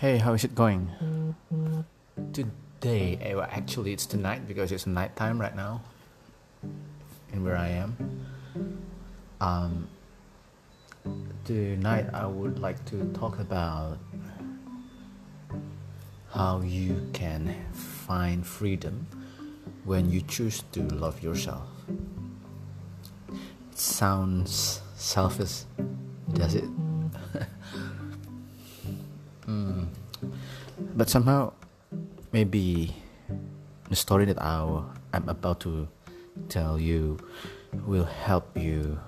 Hey, how is it going? Today, eh, well, actually, it's tonight because it's nighttime right now, and where I am. Um, tonight, I would like to talk about how you can find freedom when you choose to love yourself. It sounds selfish, does it? mm. But somehow, maybe the story that I, I'm about to tell you will help you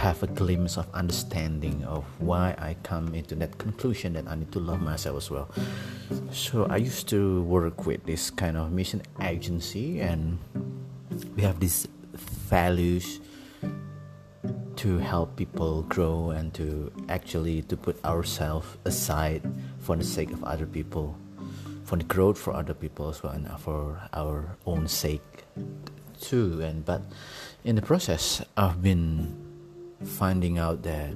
have a glimpse of understanding of why I come into that conclusion that I need to love myself as well. So I used to work with this kind of mission agency and we have these values to help people grow and to actually to put ourselves aside for the sake of other people for the growth for other people as well and for our own sake too. And but in the process i've been finding out that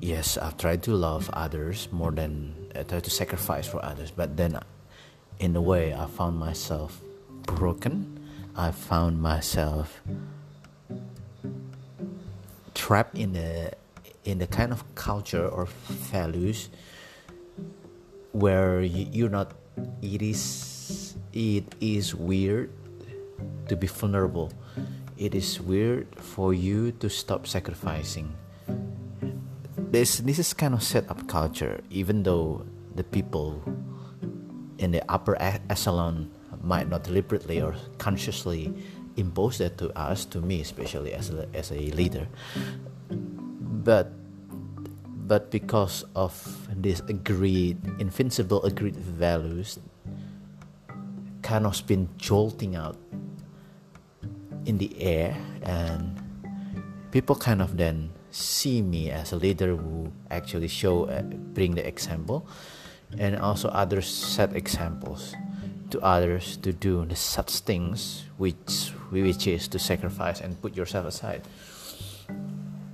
yes i've tried to love others more than i try to sacrifice for others but then in a way i found myself broken. I found myself trapped in the in the kind of culture or values where you're not it is it is weird to be vulnerable. It is weird for you to stop sacrificing. This this is kind of set up culture even though the people in the upper echelon might not deliberately or consciously impose that to us, to me especially as a, as a leader. But but because of this agreed, invincible agreed values, kind of been jolting out in the air, and people kind of then see me as a leader who actually show, uh, bring the example, and also others set examples to others to do such things which which is to sacrifice and put yourself aside.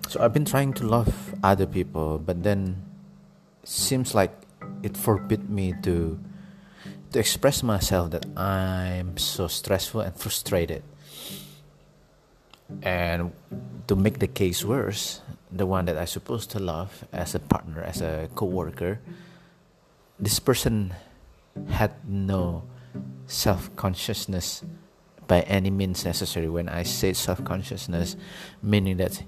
So i've been trying to love other people but then seems like it forbid me to to express myself that i'm so stressful and frustrated. And to make the case worse the one that i supposed to love as a partner as a co-worker this person had no self consciousness by any means necessary. When I say self consciousness, meaning that,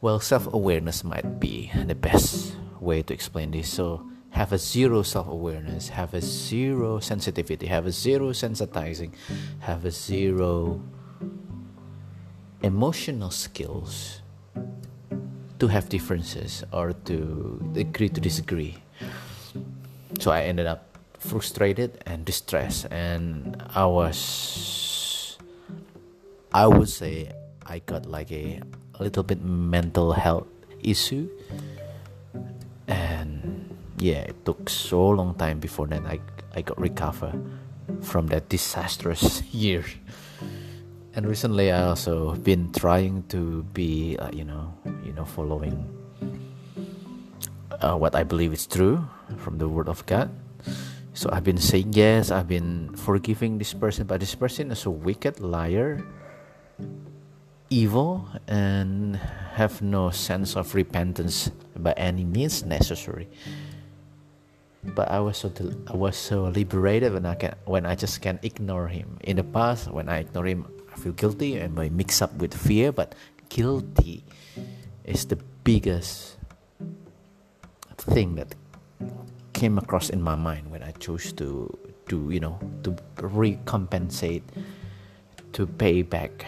well, self awareness might be the best way to explain this. So, have a zero self awareness, have a zero sensitivity, have a zero sensitizing, have a zero emotional skills to have differences or to agree to disagree. So I ended up frustrated and distressed. And i was i would say i got like a, a little bit mental health issue. And yeah it took so long time before then i i got recover from that disastrous year. And recently i also been trying to be uh, you know you know following uh, what i believe is true from the word of god so I've been saying yes, I've been forgiving this person, but this person is a wicked liar, evil, and have no sense of repentance by any means necessary. But I was so I was so liberated when I can when I just can ignore him. In the past, when I ignore him, I feel guilty and I mix up with fear. But guilty is the biggest thing that came across in my mind when I chose to to you know to recompensate to pay back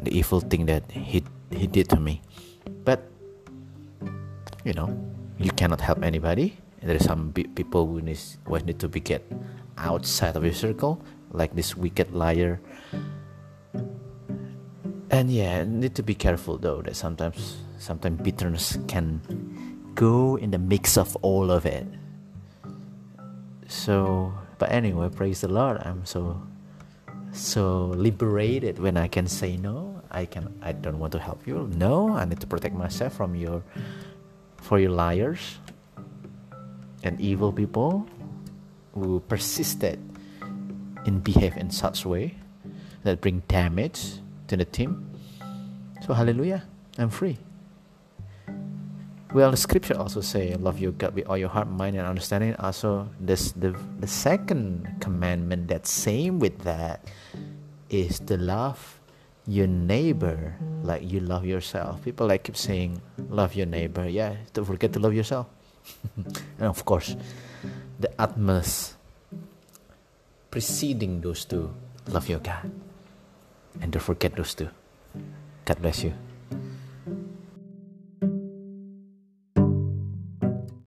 the evil thing that he he did to me. But you know you cannot help anybody. There are some people who need, who need to be get outside of your circle like this wicked liar. And yeah need to be careful though that sometimes sometimes bitterness can go in the mix of all of it. So, but anyway, praise the Lord. I'm so so liberated when I can say no. I can I don't want to help you. No, I need to protect myself from your for your liars and evil people who persisted in behave in such way that bring damage to the team. So hallelujah, I'm free. Well, the scripture also say, "Love your God with all your heart, mind, and understanding." Also, this the the second commandment that same with that is to love your neighbor like you love yourself. People like keep saying, "Love your neighbor." Yeah, don't forget to love yourself. and of course, the utmost preceding those two, love your God, and don't forget those two. God bless you.